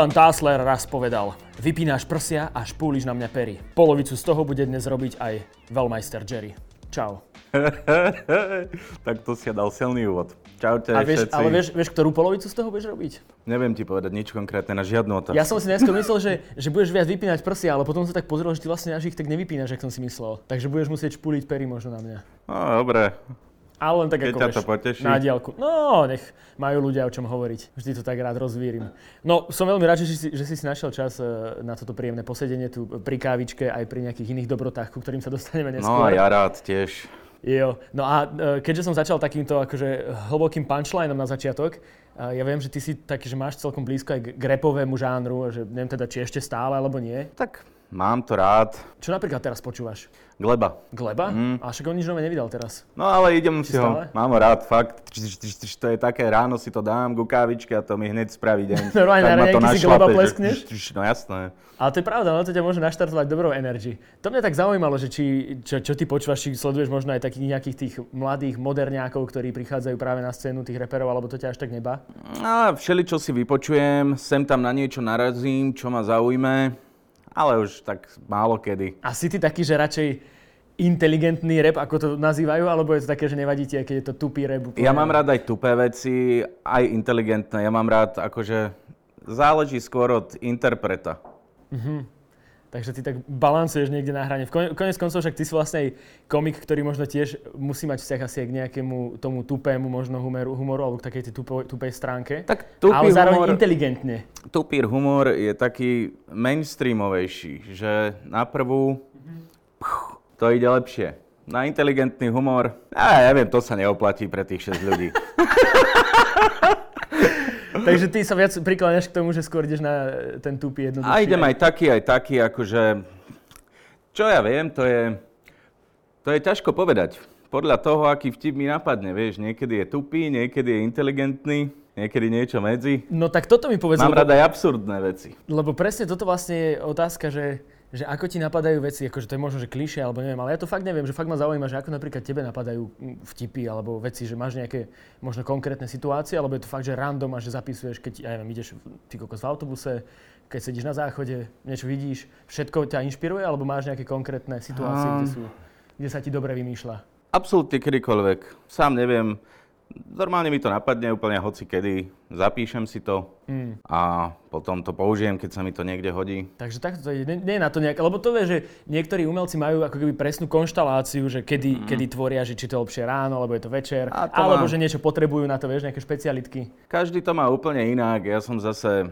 Ivan Tásler raz povedal, vypínaš prsia a špúliš na mňa pery. Polovicu z toho bude dnes robiť aj veľmajster Jerry. Čau. tak to si dal silný úvod. Čaute A vieš, všetci. ale vieš, vieš, ktorú polovicu z toho budeš robiť? Neviem ti povedať nič konkrétne na žiadnu otázku. Ja som si najskôr myslel, že, že budeš viac vypínať prsia, ale potom som tak pozrel, že ty vlastne až ich tak nevypínaš, ako som si myslel. Takže budeš musieť špúliť pery možno na mňa. No, dobre. Ale len tak Keď ako to poteší. na diálku. No, nech majú ľudia o čom hovoriť. Vždy to tak rád rozvírim. No, som veľmi rád, že si, že si našiel čas eh, na toto príjemné posedenie tu pri kávičke aj pri nejakých iných dobrotách, ku ktorým sa dostaneme No neskôr. a ja rád tiež. Jo. No a e, keďže som začal takýmto akože hlbokým punchlineom na začiatok, e, ja viem, že ty si taký, že máš celkom blízko aj k- rapovému žánru, že neviem teda, či ešte stále alebo nie. Tak mám to rád. Čo napríklad teraz počúvaš? Gleba. Gleba? Mm. A však on nič nové nevydal teraz. No ale idem si ho, mám ho rád, fakt. Č- č- č- č- To je také, ráno si to dám ku kávičke a to mi hneď spraví deň. Normálne Tak na raňajky si Gleba pleskneš? No jasné. Ale to je pravda, no to ťa môže naštartovať dobrou energy. To mňa tak zaujímalo, že či, čo, čo ty počúvaš, či sleduješ možno aj takých nejakých tých mladých moderňákov, ktorí prichádzajú práve na scénu tých reperov, alebo to ťa až tak nebá? A všeli, čo si vypočujem, sem tam na niečo narazím, čo ma zaujme, ale už tak málo kedy. A si ty taký, že radšej inteligentný rap, ako to nazývajú, alebo je to také, že nevadí ti, keď je to tupý rap? úplne? Ja mám rád aj tupé veci, aj inteligentné. Ja mám rád akože záleží skôr od interpreta. Takže ty tak balancuješ niekde na hrane. V konec koncov však ty si vlastne aj komik, ktorý možno tiež musí mať vzťah asi k nejakému tomu tupému možno humoru, humoru alebo k takej tej tupo, tupej stránke. Tak tupý ale zároveň humor, inteligentne. tupý humor je taký mainstreamovejší, že na prvú pch, to ide lepšie. Na inteligentný humor, a ja viem, to sa neoplatí pre tých 6 ľudí. Takže ty sa viac prikláňaš k tomu, že skôr ideš na ten tupý jednoduchší. A idem aj taký, aj taký, akože... Čo ja viem, to je... To je ťažko povedať. Podľa toho, aký vtip mi napadne, vieš, niekedy je tupý, niekedy je inteligentný, niekedy niečo medzi. No tak toto mi povedz, Mám lebo, rada aj absurdné veci. lebo presne toto vlastne je otázka, že, že ako ti napadajú veci, akože to je možno, že klišé, alebo neviem, ale ja to fakt neviem, že fakt ma zaujíma, že ako napríklad tebe napadajú mm, vtipy alebo veci, že máš nejaké možno konkrétne situácie, alebo je to fakt, že random a že zapisuješ, keď, ja neviem, ideš ty kokos v autobuse, keď sedíš na záchode, niečo vidíš, všetko ťa inšpiruje, alebo máš nejaké konkrétne situácie, kde, sú, kde sa ti dobre vymýšľa? Absolútne kedykoľvek. Sám neviem. Normálne mi to napadne úplne hoci kedy. Zapíšem si to Mm. a potom to použijem, keď sa mi to niekde hodí. Takže takto to je, nie, nie je na to nejak, lebo to vie, že niektorí umelci majú ako keby presnú konštaláciu, že kedy, mm. kedy tvoria, že či to je lepšie ráno, alebo je to večer, to alebo má- že niečo potrebujú na to, vieš, nejaké špecialitky. Každý to má úplne inak. Ja som zase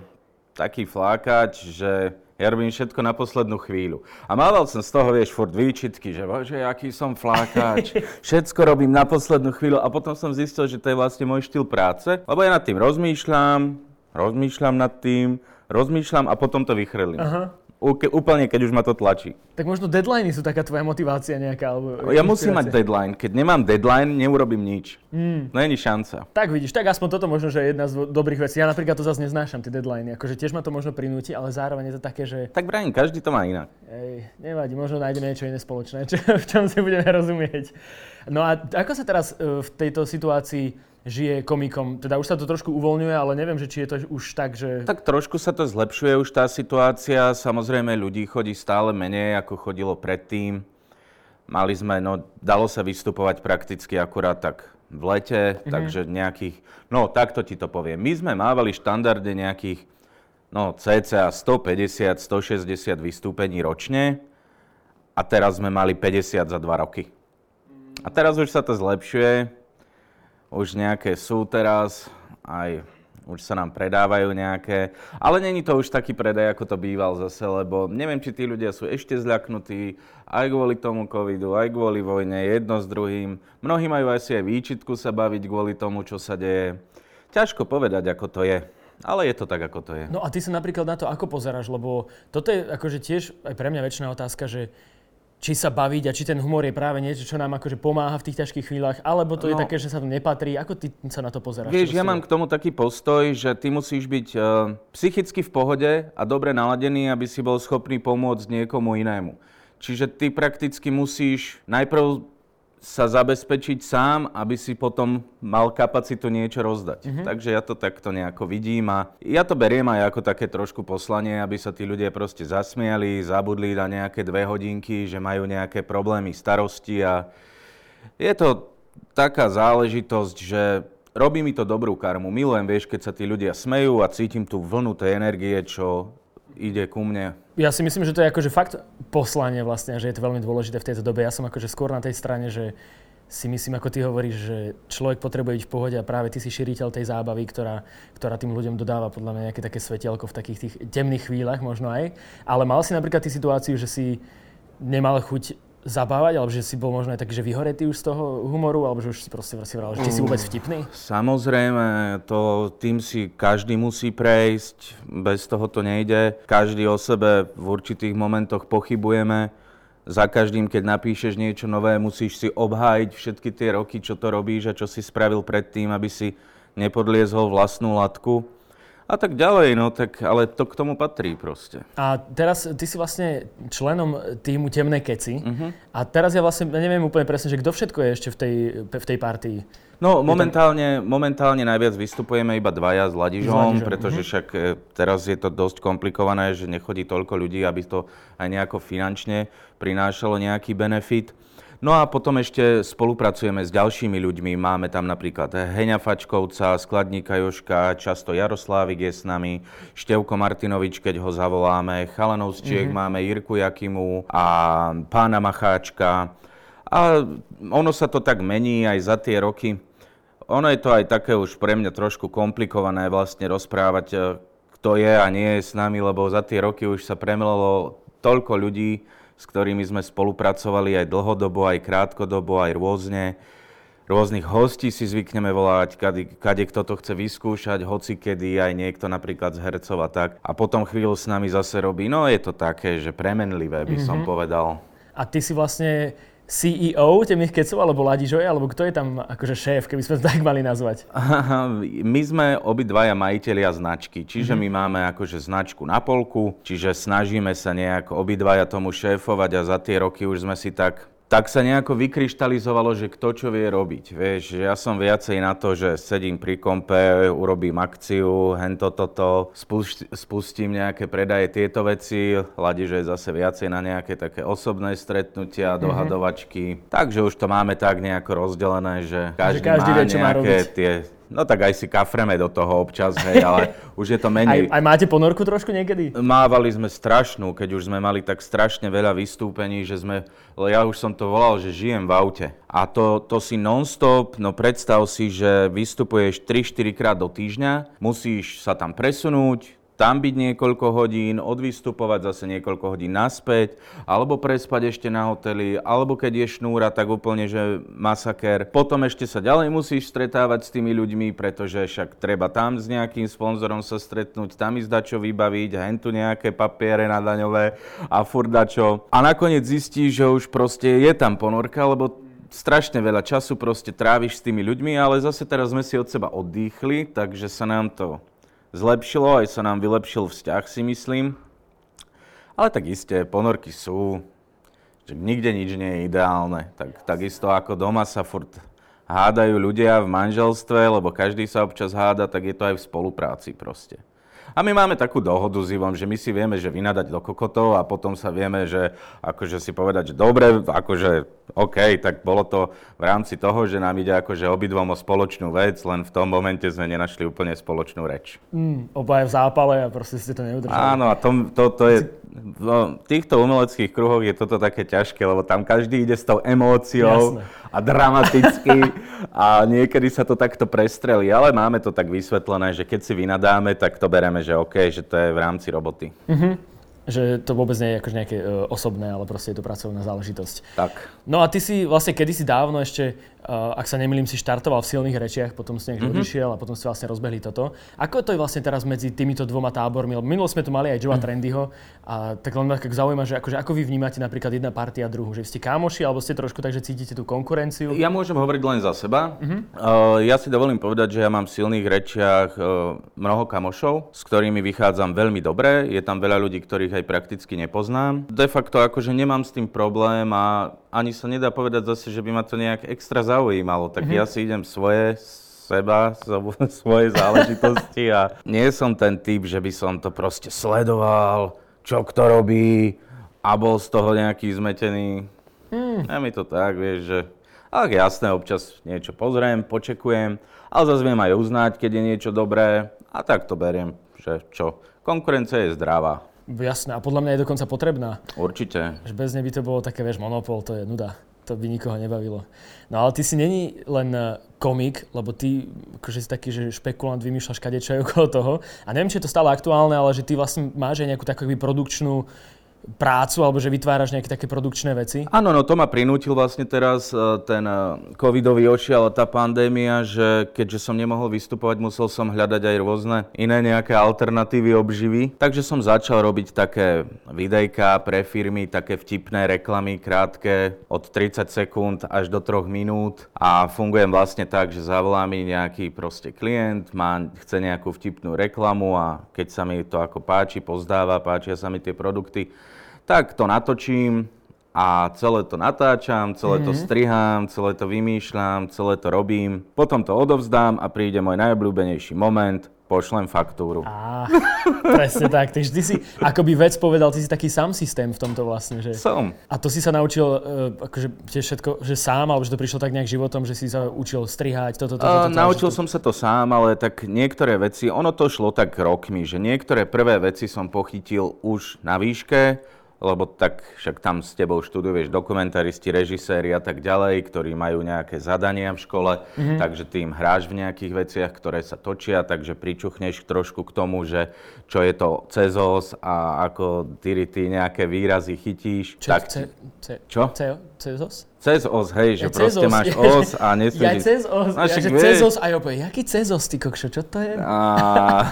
taký flákač, že ja robím všetko na poslednú chvíľu. A mával som z toho, vieš, furt výčitky, že bože, aký som flákač, všetko robím na poslednú chvíľu a potom som zistil, že to je vlastne môj štýl práce, lebo ja nad tým rozmýšľam, rozmýšľam nad tým, rozmýšľam a potom to vychrlím. Aha. Úplne, keď už ma to tlačí. Tak možno deadliny sú taká tvoja motivácia nejaká, alebo Ja musím mať deadline. Keď nemám deadline, neurobím nič. Mm. No není šanca. Tak vidíš, tak aspoň toto možno, že je jedna z dobrých vecí. Ja napríklad to zase neznášam, tie deadliny. Akože tiež ma to možno prinúti, ale zároveň je to také, že Tak brajím, každý to má inak. Ej, nevadí, možno nájdeme niečo iné spoločné, čo, v čom si budeme rozumieť. No a ako sa teraz e, v tejto situácii žije komikom? Teda už sa to trošku uvoľňuje, ale neviem, že či je to už tak, že... Tak trošku sa to zlepšuje už tá situácia. Samozrejme, ľudí chodí stále menej, ako chodilo predtým. Mali sme, no, dalo sa vystupovať prakticky akurát tak v lete, mm-hmm. takže nejakých, no, takto ti to poviem. My sme mávali štandarde nejakých, no, cca 150, 160 vystúpení ročne a teraz sme mali 50 za 2 roky. A teraz už sa to zlepšuje, už nejaké sú teraz, aj už sa nám predávajú nejaké, ale není to už taký predaj, ako to býval zase, lebo neviem, či tí ľudia sú ešte zľaknutí, aj kvôli tomu covidu, aj kvôli vojne, jedno s druhým. Mnohí majú asi aj výčitku sa baviť kvôli tomu, čo sa deje. Ťažko povedať, ako to je, ale je to tak, ako to je. No a ty sa napríklad na to ako pozeráš, lebo toto je akože tiež aj pre mňa väčšiná otázka, že či sa baviť a či ten humor je práve niečo, čo nám akože pomáha v tých ťažkých chvíľach, alebo to je No. také, že sa to nepatrí. Ako ty sa na to pozeráš? Vieš, ja mám k tomu taký postoj, že ty musíš byť uh, psychicky v pohode a dobre naladený, aby si bol schopný pomôcť niekomu inému. Čiže ty prakticky musíš najprv sa zabezpečiť sám, aby si potom mal kapacitu niečo rozdať. Mm-hmm. Takže ja to takto nejako vidím a ja to beriem aj ako také trošku poslanie, aby sa tí ľudia proste zasmiali, zabudli na nejaké dve hodinky, že majú nejaké problémy, starosti a je to taká záležitosť, že robí mi to dobrú karmu. Milujem, vieš, keď sa tí ľudia smejú a cítim tú vlnu tej energie, čo ide ku mne. Ja si myslím, že to je akože fakt poslanie vlastne, že je to veľmi dôležité v tejto dobe. Ja som akože skôr na tej strane, že si myslím, ako ty hovoríš, že človek potrebuje byť v pohode a práve ty si šíriteľ tej zábavy, ktorá, ktorá tým ľuďom dodáva podľa mňa nejaké také svetielko v takých tých temných chvíľach možno aj. Ale mal si napríklad tú situáciu, že si nemal chuť zabávať, alebo že si bol možno aj taký, že vyhoretý už z toho humoru, alebo že už si proste si vral, že či si vôbec vtipný? Samozrejme, to tým si každý musí prejsť, bez toho to nejde. Každý o sebe v určitých momentoch pochybujeme. Za každým, keď napíšeš niečo nové, musíš si obhájiť všetky tie roky, čo to robíš a čo si spravil predtým, aby si nepodliezol vlastnú latku a tak ďalej, no tak, ale to k tomu patrí proste. A teraz ty si vlastne členom týmu Temné keci uh-huh. a teraz ja vlastne neviem úplne presne, že kto všetko je ešte v tej, v tej partii. No momentálne, momentálne najviac vystupujeme iba dvaja s Ladižom, pretože uh-huh. však e, teraz je to dosť komplikované, že nechodí toľko ľudí, aby to aj nejako finančne prinášalo nejaký benefit. No a potom ešte spolupracujeme s ďalšími ľuďmi. Máme tam napríklad Heňa Fačkovca, skladníka Joška, často Jaroslávik je s nami, Števko Martinovič, keď ho zavoláme, Chalanov z Čiech mm-hmm. máme Jirku Jakimu a pána Macháčka. A ono sa to tak mení aj za tie roky. Ono je to aj také už pre mňa trošku komplikované vlastne rozprávať, e, kto je a nie je s nami, lebo za tie roky už sa premlelo toľko ľudí, s ktorými sme spolupracovali aj dlhodobo, aj krátkodobo, aj rôzne. Rôznych hostí si zvykneme volať, kade, kade kto to chce vyskúšať, hoci kedy, aj niekto napríklad z hercov a tak. A potom chvíľu s nami zase robí, no je to také, že premenlivé by mm-hmm. som mhm. povedal. A ty si vlastne CEO temných kecov, alebo Ladižoj, alebo kto je tam akože šéf, keby sme to tak mali nazvať? My sme obidvaja majiteľia značky, čiže mm-hmm. my máme akože značku na polku, čiže snažíme sa nejak obidvaja tomu šéfovať a za tie roky už sme si tak tak sa nejako vykryštalizovalo, že kto čo vie robiť. Vieš, ja som viacej na to, že sedím pri kompe, urobím akciu, hento toto, spustím nejaké predaje, tieto veci, Ladi, že zase viacej na nejaké také osobné stretnutia, mm-hmm. dohadovačky. Takže už to máme tak nejako rozdelené, že každý, že každý má vie, čo nejaké má robiť. tie No tak aj si kafreme do toho občas, hej, ale už je to menej. Aj, aj máte ponorku trošku niekedy? Mávali sme strašnú, keď už sme mali tak strašne veľa vystúpení, že sme, ja už som to volal, že žijem v aute. A to, to si non-stop, no predstav si, že vystupuješ 3-4 krát do týždňa, musíš sa tam presunúť, tam byť niekoľko hodín, odvystupovať zase niekoľko hodín naspäť, alebo prespať ešte na hoteli, alebo keď je šnúra, tak úplne, že masaker. Potom ešte sa ďalej musíš stretávať s tými ľuďmi, pretože však treba tam s nejakým sponzorom sa stretnúť, tam ísť dačo vybaviť, hen tu nejaké papiere na daňové a furdačo. A nakoniec zistíš, že už proste je tam ponorka, lebo strašne veľa času proste tráviš s tými ľuďmi, ale zase teraz sme si od seba oddychli, takže sa nám to zlepšilo, aj sa nám vylepšil vzťah, si myslím. Ale tak isté, ponorky sú, že nikde nič nie je ideálne. Tak, takisto ako doma sa furt hádajú ľudia v manželstve, lebo každý sa občas háda, tak je to aj v spolupráci proste. A my máme takú dohodu s Ivom, že my si vieme, že vynadať do kokotov a potom sa vieme, že akože si povedať, že dobre, akože OK, tak bolo to v rámci toho, že nám ide akože obidvom o spoločnú vec, len v tom momente sme nenašli úplne spoločnú reč. Mm, obaja v zápale a proste ste to neudržali. Áno, a to, to, to je, v týchto umeleckých kruhoch je toto také ťažké, lebo tam každý ide s tou emóciou Jasne. a dramaticky a niekedy sa to takto prestrelí, ale máme to tak vysvetlené, že keď si vynadáme, tak to bereme, že OK, že to je v rámci roboty. Mm-hmm že to vôbec nie je akože nejaké uh, osobné, ale proste je to pracovná záležitosť. Tak. No a ty si vlastne kedysi dávno ešte ak sa nemýlim, si štartoval v silných rečiach, potom niekde mm-hmm. odišiel a potom si vlastne rozbehli toto. Ako to je vlastne teraz medzi týmito dvoma tábormi? Minulo sme tu mali aj Joea mm. Trendyho a tak len tak zaujíma, že akože ako vy vnímate napríklad jedna partia a druhú, že ste kámoši alebo ste trošku tak, že cítite tú konkurenciu? Ja môžem hovoriť len za seba. Mm-hmm. Uh, ja si dovolím povedať, že ja mám v silných rečiach uh, mnoho kamošov, s ktorými vychádzam veľmi dobre. Je tam veľa ľudí, ktorých aj prakticky nepoznám. De facto akože nemám s tým problém a ani sa nedá povedať zase, že by ma to nejak extra zaujímalo. Tak mm-hmm. ja si idem svoje, seba, svoje záležitosti a nie som ten typ, že by som to proste sledoval, čo kto robí a bol z toho nejaký zmetený. Mm. Ja mi to tak, vieš, že ak jasné, občas niečo pozriem, počekujem, ale zase viem aj uznať, keď je niečo dobré a tak to beriem, že čo, konkurencia je zdravá. Jasné, a podľa mňa je dokonca potrebná. Určite. Že bez nej by to bolo také, vieš, monopol, to je nuda. To by nikoho nebavilo. No ale ty si není len eh, komik, lebo ty akože si taký, že špekulant, vymýšľaš kadečo okolo toho. A neviem, či je to stále aktuálne, ale že ty vlastne máš aj nejakú takú produkčnú prácu alebo že vytváraš nejaké také produkčné veci? Áno, no to ma prinútil vlastne teraz e, ten e, covidový ošial, tá pandémia, že keďže som nemohol vystupovať, musel som hľadať aj rôzne iné nejaké alternatívy obživy. Takže som začal robiť také videjka pre firmy, také vtipné reklamy, krátke, od 30 sekúnd až do 3 minút a fungujem vlastne tak, že zavolá mi nejaký proste klient, má, chce nejakú vtipnú reklamu a keď sa mi to ako páči, pozdáva, páčia sa mi tie produkty, tak to natočím a celé to natáčam, celé mm-hmm. to mhm. strihám, celé to vymýšľam, celé to robím. Potom to odovzdám a príde môj najobľúbenejší moment, pošlem faktúru. Á, presne tak. Ty si, ako by vec povedal, ty si taký sám systém v tomto vlastne, že? Som. A to si sa naučil, uh, akože tiež všetko, že sám, alebo že to prišlo tak nejak životom, že si sa učil strihať, toto, toto, toto. Uh, naučil som sa to sám, ale tak niektoré veci, ono to šlo tak rokmi, že niektoré prvé veci som pochytil už na výške, lebo tak však tam s tebou študujú, vieš, dokumentaristi, režiséri a tak ďalej, ktorí majú nejaké zadania v škole, mm-hmm. takže ty im hráš v nejakých veciach, ktoré sa točia, takže pričuchneš trošku k tomu, že čo je to cezos a ako ty, ty nejaké výrazy chytíš. Čo? Tak, ce, ce, čo? Ce, cezos? Cez os, hej, že ja proste cezos, máš os a nesmíš... Ja cez os, no, ja, že cez os a ja poviem, jaký cez os, ty kokšo, čo to je? A...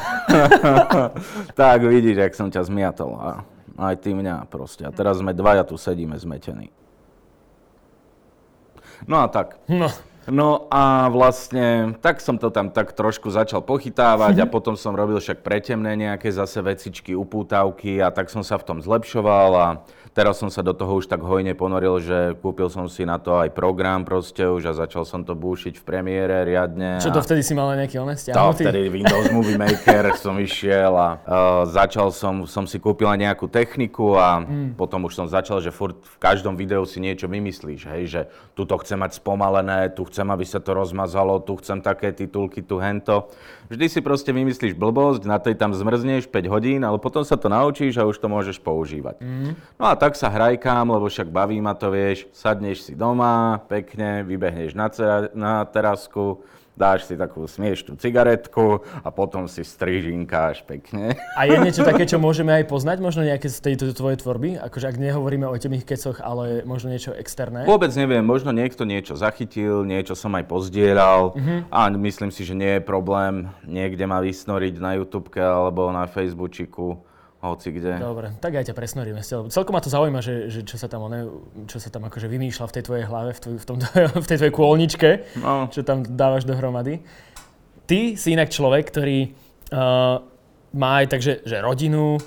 tak vidíš, jak som ťa zmiatol. A aj ty mňa proste. A teraz sme dvaja tu sedíme zmetení. No a tak. No. No a vlastne tak som to tam tak trošku začal pochytávať a potom som robil však pretemné nejaké zase vecičky, upútavky a tak som sa v tom zlepšoval a teraz som sa do toho už tak hojne ponoril, že kúpil som si na to aj program proste už a začal som to búšiť v premiére riadne. Čo to vtedy si mal nejaký oné To vtedy Windows Movie Maker som išiel a uh, začal som, som si kúpil aj nejakú techniku a mm. potom už som začal, že furt v každom videu si niečo vymyslíš, hej, že tu to chcem mať spomalené, tu chcem, aby sa to rozmazalo, tu chcem také titulky, tu hento. Vždy si proste vymyslíš blbosť, na tej tam zmrzneš 5 hodín, ale potom sa to naučíš a už to môžeš používať. Mm. No a tak sa hrajkám, lebo však baví ma to, vieš, sadneš si doma, pekne, vybehneš na, cera- na terasku, dáš si takú smiešnú cigaretku a potom si strižinkáš pekne. A je niečo také, čo môžeme aj poznať, možno nejaké z tejto tvojej tvorby? Akože ak nehovoríme o temných kecoch, ale možno niečo externé? Vôbec neviem, možno niekto niečo zachytil, niečo som aj pozdieľal uh-huh. a myslím si, že nie je problém niekde ma vysnoriť na YouTube alebo na Facebooku hoci kde. Dobre, tak aj ťa presnoríme. Celkom ma to zaujíma, že, že čo sa tam, one, čo sa tam akože vymýšľa v tej tvojej hlave, v, tvoj, v, tom, v tej tvojej kôlničke, no. čo tam dávaš dohromady. Ty si inak človek, ktorý uh, má aj takže, že rodinu,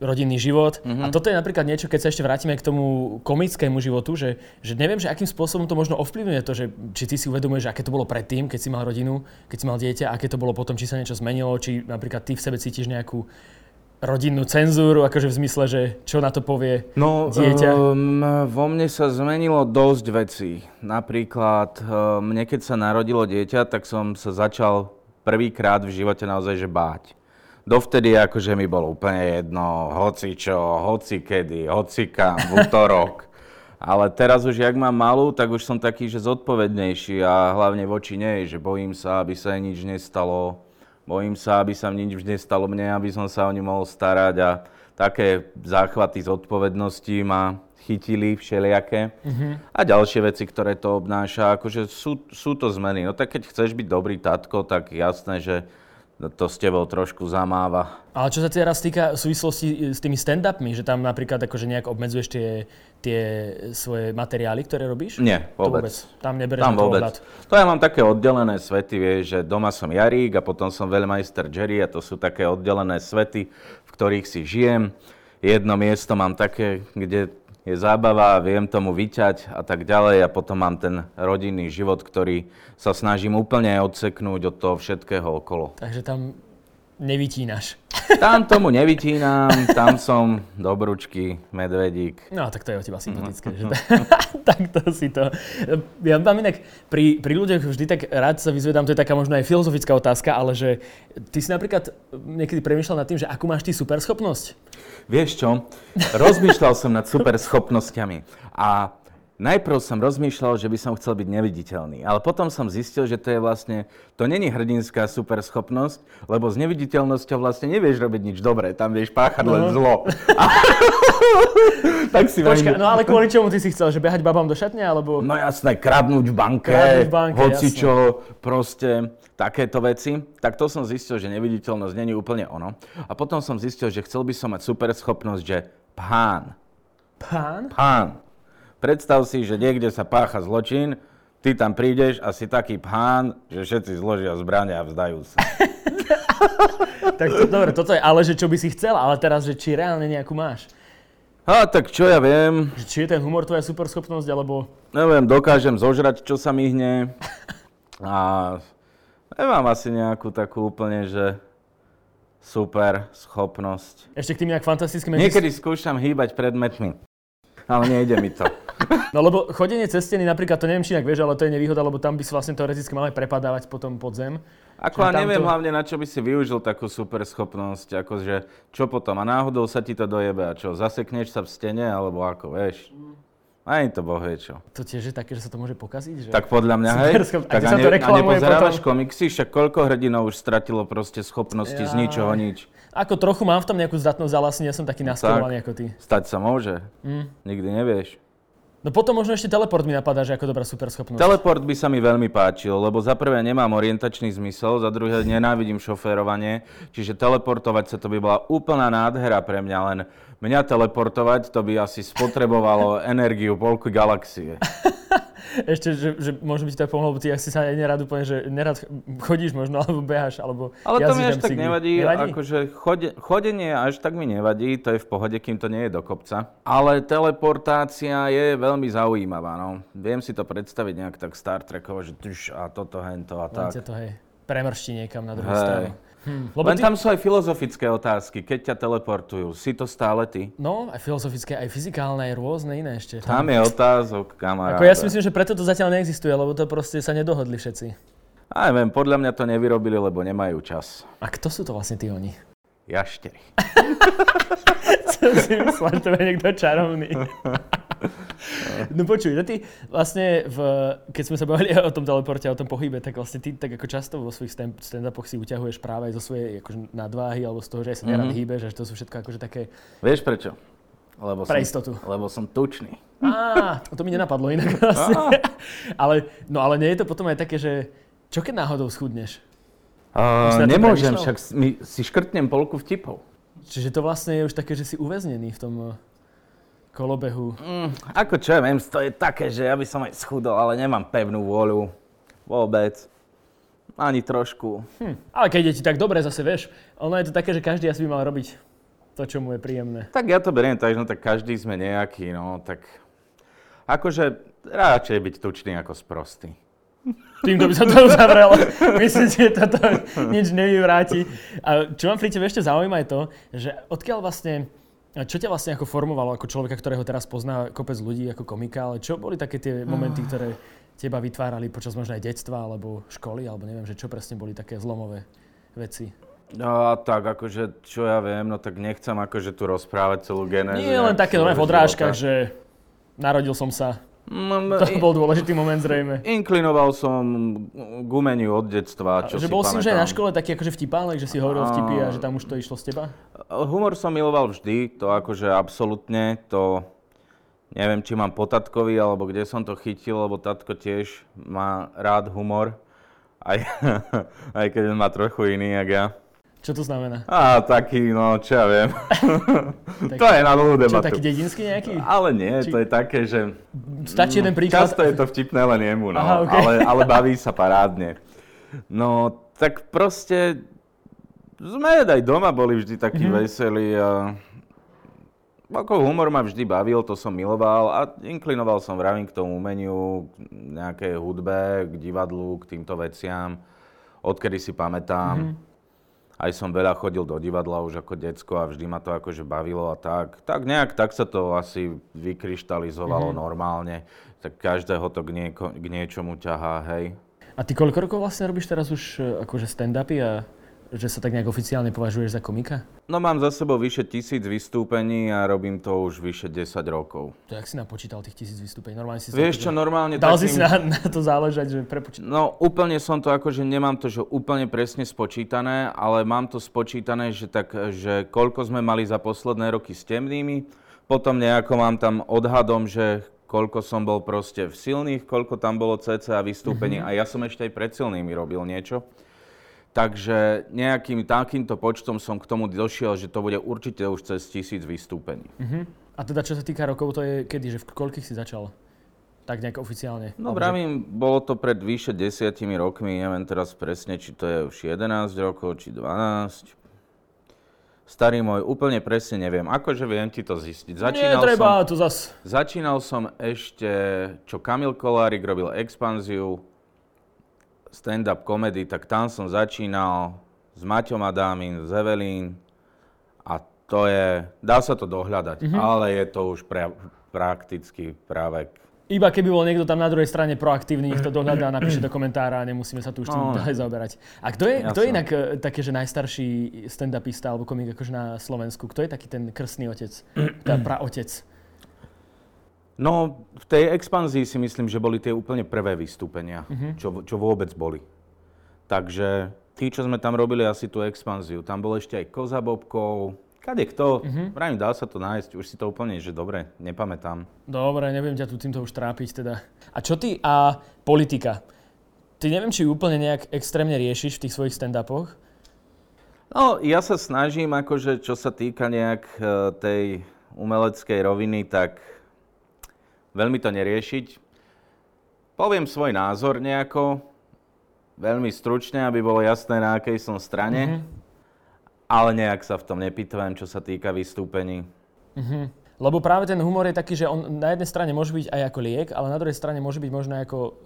rodinný život. Mm-hmm. A toto je napríklad niečo, keď sa ešte vrátime k tomu komickému životu, že, že neviem, že akým spôsobom to možno ovplyvňuje to, že či ty si uvedomuješ, aké to bolo predtým, keď si mal rodinu, keď si mal dieťa, aké to bolo potom, či sa niečo zmenilo, či napríklad ty v sebe cítiš nejakú rodinnú cenzúru, akože v zmysle, že čo na to povie no, dieťa? Um, vo mne sa zmenilo dosť vecí. Napríklad, mne keď sa narodilo dieťa, tak som sa začal prvýkrát v živote naozaj že báť. Dovtedy akože mi bolo úplne jedno, hoci čo, hoci kedy, hoci kam, v útorok. Ale teraz už, jak mám malú, tak už som taký, že zodpovednejší a hlavne voči nej, že bojím sa, aby sa jej nič nestalo Bojím sa, aby sa nič vždy stalo mne, aby som sa o ňu mohol starať a také záchvaty zodpovednosti ma chytili všelijaké. Mm-hmm. A ďalšie veci, ktoré to obnáša, akože sú, sú to zmeny. No tak keď chceš byť dobrý tatko, tak jasné, že to s tebou trošku zamáva. Ale čo sa teraz týka v súvislosti s tými stand-upmi, že tam napríklad akože nejak obmedzuješ tie, tie svoje materiály, ktoré robíš? Nie, vôbec. vôbec. Tam nebereš tam vôbec. Ohľad. To ja mám také oddelené svety, vieš, že doma som Jarík a potom som veľmajster Jerry a to sú také oddelené svety, v ktorých si žijem. jedno miesto mám také, kde je zábava viem tomu vyťať a tak ďalej a potom mám ten rodinný život, ktorý sa snažím úplne odseknúť od toho všetkého okolo. Takže tam nevytínaš. Tam tomu nevytínam, tam som dobručky, medvedík. No, tak to je o teba sympatické. že tak to si to... Ja mám inak, pri, pri ľuďoch vždy tak rád sa vyzvedám, to je taká možno aj filozofická otázka, ale že ty si napríklad niekedy premýšľal nad tým, že akú máš ty superschopnosť? Vieš čo, rozmýšľal som nad superschopnosťami a Najprv som rozmýšľal, že by som chcel byť neviditeľný, ale potom som zistil, že to je vlastne, to není hrdinská superschopnosť, lebo s neviditeľnosťou vlastne nevieš robiť nič dobré, tam vieš páchať no. len zlo. tak si Počka, no ale kvôli čomu ty si chcel, že behať babám do šatne, alebo... No jasné, kradnúť v banke, kradnúť v banke hoci jasné. čo, proste takéto veci, tak to som zistil, že neviditeľnosť není úplne ono. A potom som zistil, že chcel by som mať superschopnosť, že pán. Pán? Pán. Predstav si, že niekde sa pácha zločin, ty tam prídeš a si taký pán, že všetci zložia zbrania a vzdajú sa. tak to, dobre, toto je, ale že čo by si chcel, ale teraz, že či reálne nejakú máš. A tak čo ja viem. Či je ten humor tvoja superschopnosť, alebo... Neviem, dokážem zožrať, čo sa mi hne. A nemám asi nejakú takú úplne, že super schopnosť. Ešte k tým nejak fantastickým... Niekedy skúšam hýbať predmetmi, ale nejde mi to. No lebo chodenie cez steny, napríklad, to neviem, či inak vieš, ale to je nevýhoda, lebo tam by si vlastne teoreticky mali prepadávať potom pod zem. Ako a neviem to... hlavne, na čo by si využil takú super schopnosť, akože čo potom? A náhodou sa ti to dojebe a čo, zasekneš sa v stene, alebo ako, vieš? Aj to boh vie čo. To tiež je také, že sa to môže pokaziť? Že... Tak podľa mňa, hej. Schop... Tak a, ne, a nepozerávaš potom... komiksy, však koľko hrdinov už stratilo proste schopnosti ja... z ničoho nič. Ako trochu mám v tom nejakú zdatnosť, ale asi nie som taký no naskolovaný ako ty. Stať sa môže. Mm. Nikdy nevieš. No potom možno ešte teleport mi napadá, že ako dobrá superschopnosť. Teleport by sa mi veľmi páčil, lebo za prvé nemám orientačný zmysel, za druhé nenávidím šoférovanie, čiže teleportovať sa to by bola úplná nádhera pre mňa, len mňa teleportovať to by asi spotrebovalo energiu polky galaxie. Ešte, že, že možno by ti to pomohlo, lebo ty asi sa nerad úplne, že nerad chodíš možno, alebo behaš, alebo Ale to mi až tak nevadí, nevadí? akože chode, chodenie až tak mi nevadí, to je v pohode, kým to nie je do kopca. Ale teleportácia je veľmi zaujímavá, no. Viem si to predstaviť nejak tak Star Trekovo, že tuž a toto, hento a tak. Len to, hej, premršti niekam na druhú hey. stranu. Hm. Lebo Len ty... tam sú aj filozofické otázky, keď ťa teleportujú. Si to stále ty? No, aj filozofické, aj fyzikálne, aj rôzne iné ešte. Tam, tam je otázok, kamaráde. Ako ja si myslím, že preto to zatiaľ neexistuje, lebo to proste sa nedohodli všetci. A neviem, podľa mňa to nevyrobili, lebo nemajú čas. A kto sú to vlastne tí oni? Jaštery. Som si myslel, že to je niekto čarovný. No počuj, no ty vlastne, v, keď sme sa bavili o tom teleporte a o tom pohybe, tak vlastne ty tak ako často vo svojich stand-upoch si uťahuješ práve aj zo svojej akože, nadváhy alebo z toho, že sa nerad mm-hmm. hýbeš, že to sú všetko akože také... Vieš prečo? Lebo Pre som, istotu. Lebo som tučný. Á, to mi nenapadlo inak vlastne. ale, no ale nie je to potom aj také, že čo keď náhodou schudneš? Uh, nemôžem, však mi, si škrtnem polku vtipov. Čiže to vlastne je už také, že si uväznený v tom kolobehu? Mm, ako čo ja viem, to je také, že ja by som aj schudol, ale nemám pevnú vôľu. Vôbec. Ani trošku. Hm, ale keď je ti tak dobre, zase vieš, ono je to také, že každý asi by mal robiť to, čo mu je príjemné. Tak ja to beriem tak, že no, tak každý sme nejaký, no tak... Akože radšej byť tučný ako sprostý. Týmto by sa to uzavrelo. Myslím si, že toto nič nevyvráti. A čo vám pri tebe ešte zaujíma je to, že odkiaľ vlastne a čo ťa vlastne ako formovalo ako človeka, ktorého teraz pozná kopec ľudí ako komika, ale čo boli také tie momenty, ktoré teba vytvárali počas možno aj detstva alebo školy, alebo neviem, že čo presne boli také zlomové veci? No tak akože, čo ja viem, no tak nechcem akože tu rozprávať celú genézu. Nie len také no, v odrážkach, že narodil som sa to bol dôležitý moment zrejme. Inklinoval som k umeniu od detstva, čo že si bol si že aj na škole taký akože vtipálek, že si hovoril vtipy a že tam už to išlo z teba? Humor som miloval vždy, to akože absolútne, to neviem, či mám po tatkovi, alebo kde som to chytil, lebo tatko tiež má rád humor, aj, aj keď má trochu iný, jak ja. Čo to znamená? Á, taký, no, čo ja viem. to je na dlhú debatu. Čo, taký dedinský nejaký? Ale nie, Či... to je také, že... Stačí jeden príklad. Často je to vtipné len jemu, no, Aha, okay. ale, ale baví sa parádne. No, tak proste sme aj doma boli vždy takí mm-hmm. veselí a ako humor ma vždy bavil, to som miloval a inklinoval som vravím k tomu umeniu, k nejakej hudbe, k divadlu, k týmto veciam. Odkedy si pamätám. Mm-hmm. Aj som veľa chodil do divadla už ako decko a vždy ma to akože bavilo a tak. Tak nejak tak sa to asi vykryštalizovalo mm-hmm. normálne. Tak každého to k, nieko, k niečomu ťahá, hej. A ty koľko rokov vlastne robíš teraz už e, akože stand-upy a že sa tak nejak oficiálne považuješ za komika? No mám za sebou vyše tisíc vystúpení a robím to už vyše 10 rokov. To jak si napočítal tých tisíc vystúpení? Normálne si Vieš čo, normálne Dal takým... si si na, na to záležať, že prepočítal? No úplne som to akože nemám to, že úplne presne spočítané, ale mám to spočítané, že tak, že koľko sme mali za posledné roky s temnými, potom nejako mám tam odhadom, že koľko som bol proste v silných, koľko tam bolo cca vystúpení mm-hmm. a ja som ešte aj pred silnými robil niečo. Takže nejakým takýmto počtom som k tomu došiel, že to bude určite už cez tisíc vystúpení. Uh-huh. A teda čo sa týka rokov, to je kedy, že v koľkých si začal? Tak nejak oficiálne? No vravím, že... bolo to pred vyše desiatimi rokmi, neviem teraz presne, či to je už 11 rokov, či 12. Starý môj, úplne presne neviem. Akože viem ti to zistiť. Začínal Nie, treba, som, to zas. Začínal som ešte, čo Kamil Kolárik robil expanziu, stand-up komedy, tak tam som začínal s Maťom Adámin, s Evelín a to je, dá sa to dohľadať, mm-hmm. ale je to už pre, prakticky práve iba keby bol niekto tam na druhej strane proaktívny, nech to dohľadá a napíše do komentára a nemusíme sa tu už tým no. ďalej zaoberať. A kto je, kto je inak e, také, že najstarší stand-upista alebo komik akože na Slovensku? Kto je taký ten krstný otec, teda praotec? No, v tej expanzii si myslím, že boli tie úplne prvé vystúpenia, uh-huh. čo, čo vôbec boli. Takže tí, čo sme tam robili asi tú expanziu, tam bol ešte aj Koza Bobkov, kade kto, uh-huh. Vrajím, dá sa to nájsť, už si to úplne, že dobre, nepamätám. Dobre, neviem ťa tu týmto už trápiť teda. A čo ty a politika? Ty neviem, či úplne nejak extrémne riešiš v tých svojich stand-upoch? No, ja sa snažím, akože čo sa týka nejak uh, tej umeleckej roviny, tak veľmi to neriešiť. Poviem svoj názor nejako, veľmi stručne, aby bolo jasné, na akej som strane, mm-hmm. ale nejak sa v tom nepýtujem, čo sa týka vystúpení. Mm-hmm. Lebo práve ten humor je taký, že on na jednej strane môže byť aj ako liek, ale na druhej strane môže byť možno ako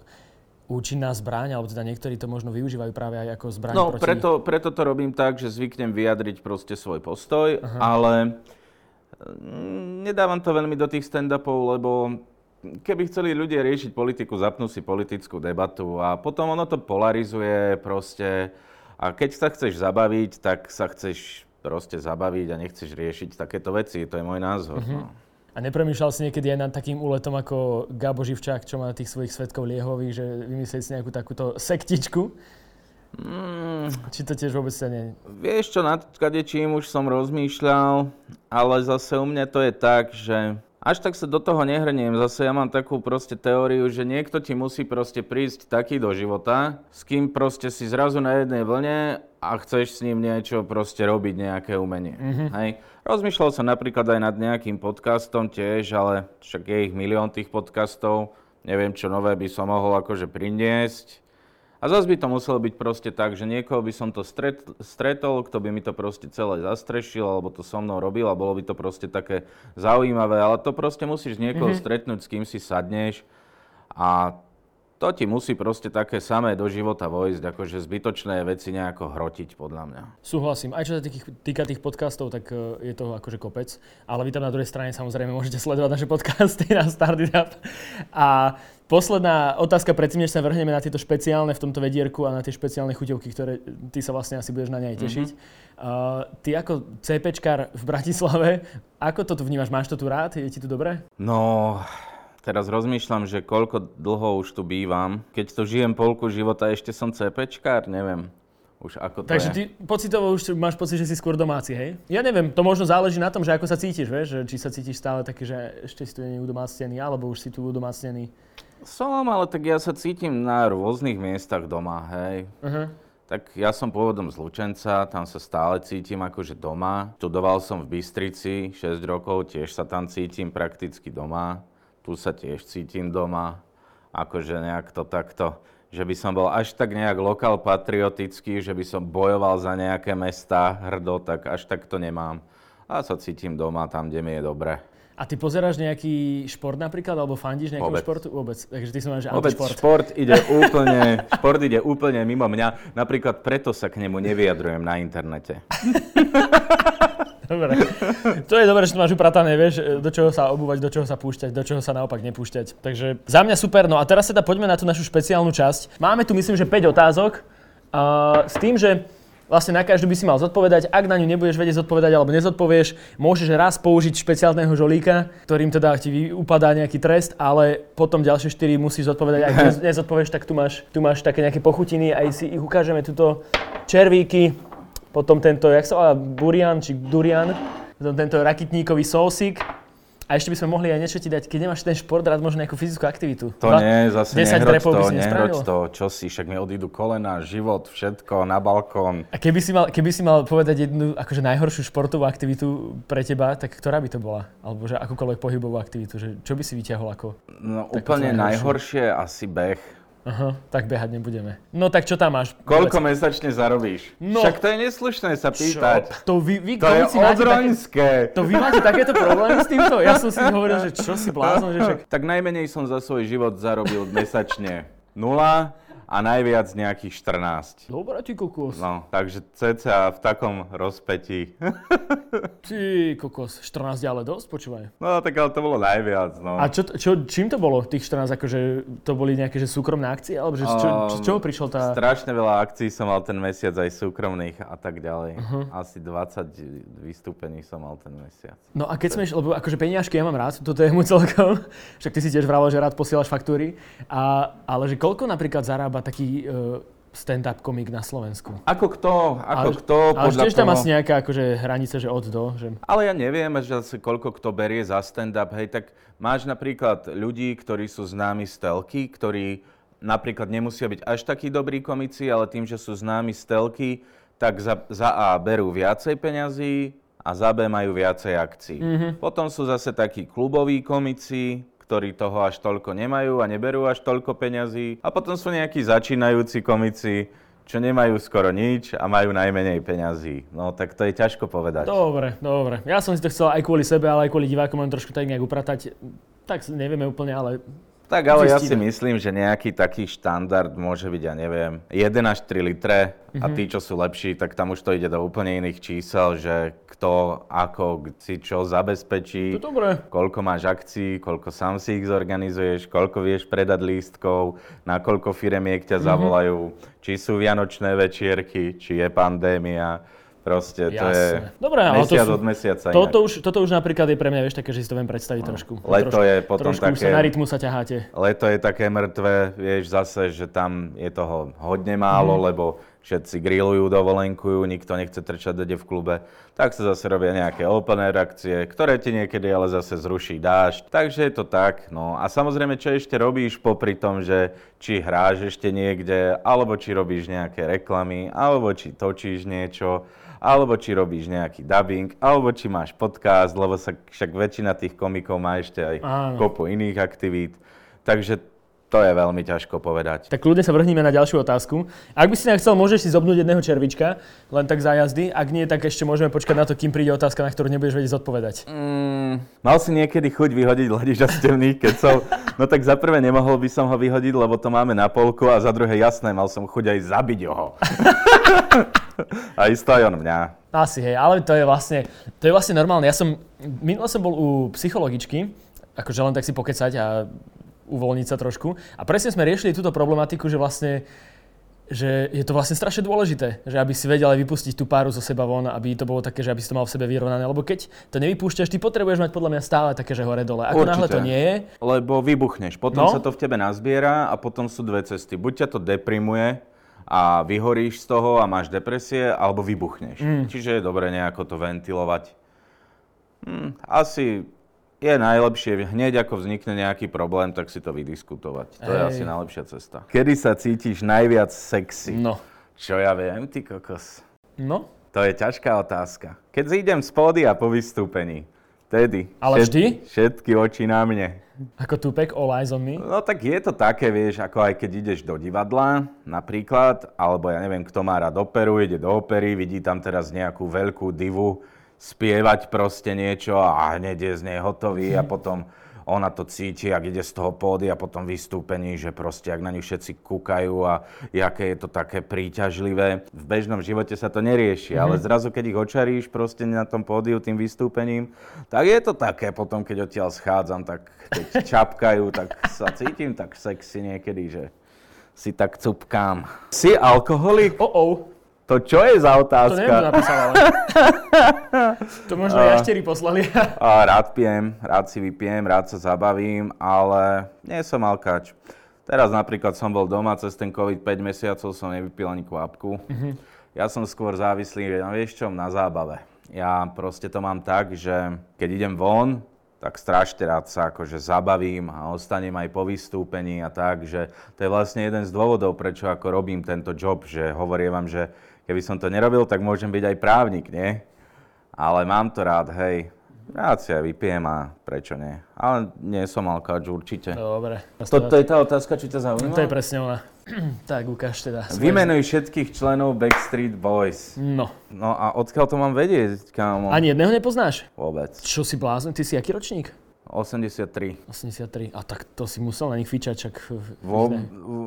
účinná zbraň, alebo teda niektorí to možno využívajú práve aj ako zbraň No, proti... preto, preto to robím tak, že zvyknem vyjadriť proste svoj postoj, Aha. ale mm, nedávam to veľmi do tých stand-upov, lebo keby chceli ľudia riešiť politiku, zapnú si politickú debatu a potom ono to polarizuje proste. A keď sa chceš zabaviť, tak sa chceš proste zabaviť a nechceš riešiť takéto veci. To je môj názor. Mm-hmm. No. A nepremýšľal si niekedy aj nad takým úletom ako Gabo Živčák, čo má tých svojich svetkov liehových, že vymyslieť si nejakú takúto sektičku? Mm. Či to tiež vôbec sa nie... Vieš čo, nad kadečím už som rozmýšľal, ale zase u mňa to je tak, že až tak sa do toho nehrniem. Zase ja mám takú proste teóriu, že niekto ti musí proste prísť taký do života, s kým proste si zrazu na jednej vlne a chceš s ním niečo proste robiť, nejaké umenie. Mm-hmm. Hej. Rozmýšľal som napríklad aj nad nejakým podcastom tiež, ale však je ich milión tých podcastov. Neviem, čo nové by som mohol akože priniesť. A zase by to muselo byť proste tak, že niekoho by som to stret, stretol, kto by mi to proste celé zastrešil, alebo to so mnou robil a bolo by to proste také zaujímavé, ale to proste musíš niekoho mm-hmm. stretnúť, s kým si sadneš a to ti musí proste také samé do života vojsť, akože zbytočné veci nejako hrotiť, podľa mňa. Súhlasím. Aj čo sa týka tých podcastov, tak e, je to akože kopec. Ale vy tam na druhej strane samozrejme môžete sledovať naše podcasty na Startup. A posledná otázka, predtým, než sa vrhneme na tieto špeciálne v tomto vedierku a na tie špeciálne chuťovky, ktoré ty sa vlastne asi budeš na ne aj tešiť. Mm-hmm. Uh, ty ako CPčkár v Bratislave, ako to tu vnímaš? Máš to tu rád? Je ti tu dobre? No, Teraz rozmýšľam, že koľko dlho už tu bývam. Keď tu žijem polku života, ešte som CPčkár, neviem. Už ako to Takže je. ty pocitovo už máš pocit, že si skôr domáci, hej? Ja neviem, to možno záleží na tom, že ako sa cítiš, vieš? Že či sa cítiš stále taký, že ešte si tu nie udomácnený, alebo už si tu udomácnený. Som, ale tak ja sa cítim na rôznych miestach doma, hej. Uh-huh. Tak ja som pôvodom z Lučenca, tam sa stále cítim akože doma. Študoval som v Bystrici 6 rokov, tiež sa tam cítim prakticky doma tu sa tiež cítim doma, akože nejak to takto, že by som bol až tak nejak lokal patriotický, že by som bojoval za nejaké mesta hrdo, tak až tak to nemám. a sa cítim doma tam, kde mi je dobre. A ty pozeráš nejaký šport napríklad, alebo fandíš nejakého Vôbec. športu? Vôbec. Takže ty som že Vôbec antišport. šport ide úplne, šport ide úplne mimo mňa. Napríklad preto sa k nemu nevyjadrujem na internete. Dobre. To je dobré, že to máš upratané, vieš, do čoho sa obúvať, do čoho sa púšťať, do čoho sa naopak nepúšťať. Takže za mňa super. No a teraz teda poďme na tú našu špeciálnu časť. Máme tu myslím, že 5 otázok. Uh, s tým, že vlastne na každú by si mal zodpovedať. Ak na ňu nebudeš vedieť zodpovedať alebo nezodpovieš, môžeš raz použiť špeciálneho žolíka, ktorým teda ti upadá nejaký trest, ale potom ďalšie 4 musíš zodpovedať. Ak nez- nezodpovieš, tak tu máš, tu máš také nejaké pochutiny, aj si ich ukážeme, tuto červíky, potom tento, jak sa volá, burian či durian, potom tento rakitníkový sósik. A ešte by sme mohli aj niečo ti dať, keď nemáš ten šport, rád možno nejakú fyzickú aktivitu. To Dva- nie, zase 10 nehroď repov by to, si nehroď to, čo si, však mi odídu kolena, život, všetko, na balkón. A keby si, mal, keby si mal povedať jednu akože najhoršiu športovú aktivitu pre teba, tak ktorá by to bola? Alebo že akúkoľvek pohybovú aktivitu, že čo by si vyťahol ako? No úplne to najhoršie asi beh. Aha, tak behať nebudeme. No tak čo tam máš? Koľko Povedz. mesačne zarobíš? No. Však to je neslušné sa pýtať. Čo? To vy, vy To je také, odroňské. to vy máte takéto problémy s týmto? Ja som si hovoril, že čo si blázon, že však... Tak najmenej som za svoj život zarobil mesačne nula a najviac nejakých 14. Dobre, ty kokos. No, takže cca v takom rozpetí. Ty kokos, 14 ale dosť, počúvaj. No, tak ale to bolo najviac, no. A čo, čo, čím to bolo, tých 14, akože to boli nejaké že súkromné akcie, alebo že z, čo, z čoho prišla tá... Strašne veľa akcií som mal ten mesiac, aj súkromných a tak ďalej. Asi 20 vystúpení som mal ten mesiac. No a keď sme, išli- lebo akože peniažky ja mám rád, toto je mu celkom, však ty si tiež vravel, že rád posielaš faktúry, a, ale že koľko napríklad zarába taký uh, stand-up komik na Slovensku? Ako kto, ako Ale- kto, Ale podľa tiež tam asi nejaká akože hranica, že od do, že... Ale ja neviem, že zase koľko kto berie za stand-up, hej, tak máš napríklad ľudí, ktorí sú známi z telky, ktorí napríklad nemusia byť až takí dobrí komici, ale tým, že sú známi z telky, tak za, za A berú viacej peňazí a za B majú viacej akcií. Mm-hmm. Potom sú zase takí kluboví komici, ktorí toho až toľko nemajú a neberú až toľko peňazí. A potom sú nejakí začínajúci komici, čo nemajú skoro nič a majú najmenej peňazí. No tak to je ťažko povedať. Dobre, dobre. Ja som si to chcel aj kvôli sebe, ale aj kvôli divákom len trošku tak nejak upratať. Tak nevieme úplne, ale Tak ale ja si myslím, že nejaký taký štandard môže byť, ja neviem, 1 až 3 litre a tí, čo sú lepší, tak tam už to ide do úplne iných čísel, že kto, ako, si čo zabezpečí, to dobré. koľko máš akcií, koľko sám si ich zorganizuješ, koľko vieš predať lístkov, na koľko firemiek ťa zavolajú, či sú vianočné večierky, či je pandémia. Proste to je Jasné. Dobre, ale to mesiac sú- od mesiaca inak. Toto už, toto už napríklad je pre mňa, vieš, také, že si to viem predstaviť trošku. leto trošku, je potom trošku také- na rytmu sa ťaháte. Leto je také mŕtve, vieš zase, že tam je toho hodne málo, Mhm. lebo všetci grillujú, dovolenkujú, nikto nechce trčať dede v klube. Tak sa zase robia nejaké open air akcie, ktoré ti niekedy ale zase zruší dážď. Takže je to tak. No a samozrejme, čo ešte robíš popri tom, že či hráš ešte niekde, alebo či robíš nejaké reklamy, alebo či točíš niečo, alebo či robíš nejaký dubbing, alebo či máš podcast, lebo sa však väčšina tých komikov má ešte aj Áno. kopu iných aktivít. Takže to je veľmi ťažko povedať. Tak kľudne sa vrhníme na ďalšiu otázku. Ak by si nám chcel, môžeš si zobnúť jedného červička, len tak za jazdy. Ak nie, tak ešte môžeme počkať na to, kým príde otázka, na ktorú nebudeš vedieť zodpovedať. Mm, mal si niekedy chuť vyhodiť Ladiža z temných kecov? No tak za prvé nemohol by som ho vyhodiť, lebo to máme na polku a za druhé jasné, mal som chuť aj zabiť ho. a isto aj on mňa. Asi, hej, ale to je vlastne, to je vlastne normálne. Ja som, minule som bol u psychologičky, akože len tak si pokecať a uvoľniť sa trošku. A presne sme riešili túto problematiku, že vlastne že je to vlastne strašne dôležité, že aby si vedel aj vypustiť tú páru zo seba von, aby to bolo také, že aby si to mal v sebe vyrovnané. Lebo keď to nevypúšťaš, ty potrebuješ mať podľa mňa stále také, že hore-dole. Ako náhle to nie je, Lebo vybuchneš, potom No. sa to v tebe nazbiera a potom sú dve cesty. Buď ťa to deprimuje a vyhoríš z toho a máš depresie, alebo vybuchneš. Mm. Čiže je dobre nejako to ventilovať. Hm, asi je najlepšie hneď ako vznikne nejaký problém, tak si to vydiskutovať. To je Hej. asi najlepšia cesta. Kedy sa cítiš najviac sexy? no. Čo ja viem, ty kokos. No, To je ťažká otázka. Keď zídem z pódia po vystúpení, vtedy Ale všet- všetky oči na mne. ako Tupac, all eyes on me. No tak je to také, vieš, ako aj keď ideš do divadla napríklad, alebo ja neviem, kto má rád operu, ide do opery, vidí tam teraz nejakú veľkú divu, spievať proste niečo a hneď je z nej hotový a potom ona to cíti, ak ide z toho pódy a potom vystúpení, že proste, ak na nich všetci kúkajú a aké je to také príťažlivé. V bežnom živote sa to nerieši, mm-hmm. ale zrazu, keď ich očaríš proste na tom pódiu tým vystúpením, tak je to také potom, keď odtiaľ schádzam, tak keď čapkajú, tak sa cítim tak sexy niekedy, že si tak cupkám. Si alkoholik? Oh, oh. To čo je za otázka? To neviem, napísal, ale... to možno aj jašteri poslali. a rád pijem, rád si vypijem, rád sa zabavím, ale nie som alkač. Teraz napríklad som bol doma, cez ten COVID 5 mesiacov som nevypil ani kvapku. Mm-hmm. Ja som skôr závislý, no vieš čo, na zábave. Ja proste to mám tak, že keď idem von, tak strašne rád sa akože zabavím a ostanem aj po vystúpení a tak, že to je vlastne jeden z dôvodov, prečo ako robím tento job, že hovorím vám, že Keby som to nerobil, tak môžem byť aj právnik, nie? Ale mám to rád, hej. Rád si aj vypijem a prečo nie. Ale nie som alkáč určite. Dobre. To, to je tá otázka, či ťa zaujíma? To je presne ona. tak, ukáž teda. Vymenuj všetkých členov Backstreet Boys. No. No a odkiaľ to mám vedieť, kámo? Ani jedného nepoznáš? Vôbec. Čo si blázon? Ty si aký ročník? 83. 83. A tak to si musel na nich fičať, čak... Vo,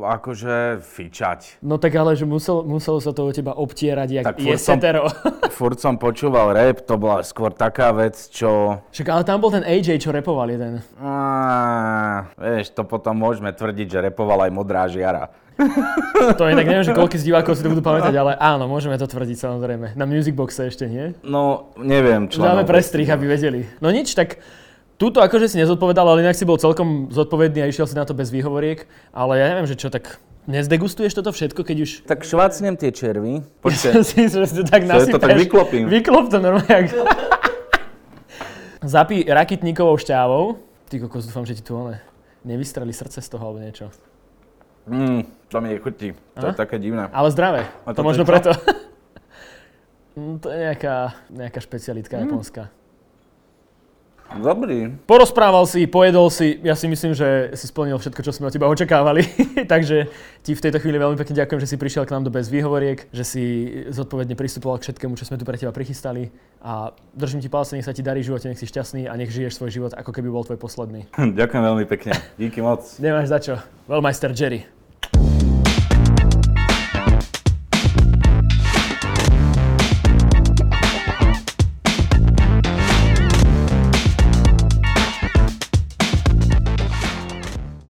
akože fičať. No tak ale, že musel, muselo sa to o teba obtierať, jak tak je setero. furt som počúval rap, to bola skôr taká vec, čo... Však ale tam bol ten AJ, čo repoval jeden. Á, vieš, to potom môžeme tvrdiť, že repoval aj Modrá žiara. to je tak neviem, že koľko z divákov si to budú pamätať, ale áno, môžeme to tvrdiť samozrejme. Na Music Boxe ešte, nie? No, neviem. Dáme prestrih, aby vedeli. No nič, tak Tuto akože si nezodpovedal, ale inak si bol celkom zodpovedný a išiel si na to bez výhovoriek. Ale ja neviem, že čo, tak nezdegustuješ toto všetko, keď už... Tak švácnem tie červy. Počkej. Ja si, že to tak nasypeš. to tak vyklopím. Vyklop to normálne. Zapí rakitníkovou šťávou. Ty kokos, dúfam, že ti tu one nevystreli srdce z toho alebo niečo. Mm, to mi chutí. To Aha? je také divné. Ale zdravé. A to možno preto. Mm, to je nejaká, nejaká špecialitka mm. japonská. Dobrý. Porozprával si, pojedol si, ja si myslím, že si splnil všetko, čo sme od teba očakávali. Takže ti v tejto chvíli veľmi pekne ďakujem, že si prišiel k nám do bez výhovoriek, že si zodpovedne pristupoval k všetkému, čo sme tu pre teba prichystali. A držím ti palce, nech sa ti darí v živote, nech si šťastný a nech žiješ svoj život, ako keby bol tvoj posledný. ďakujem veľmi pekne. Díky moc. Nemáš za čo. Veľmajster Jerry.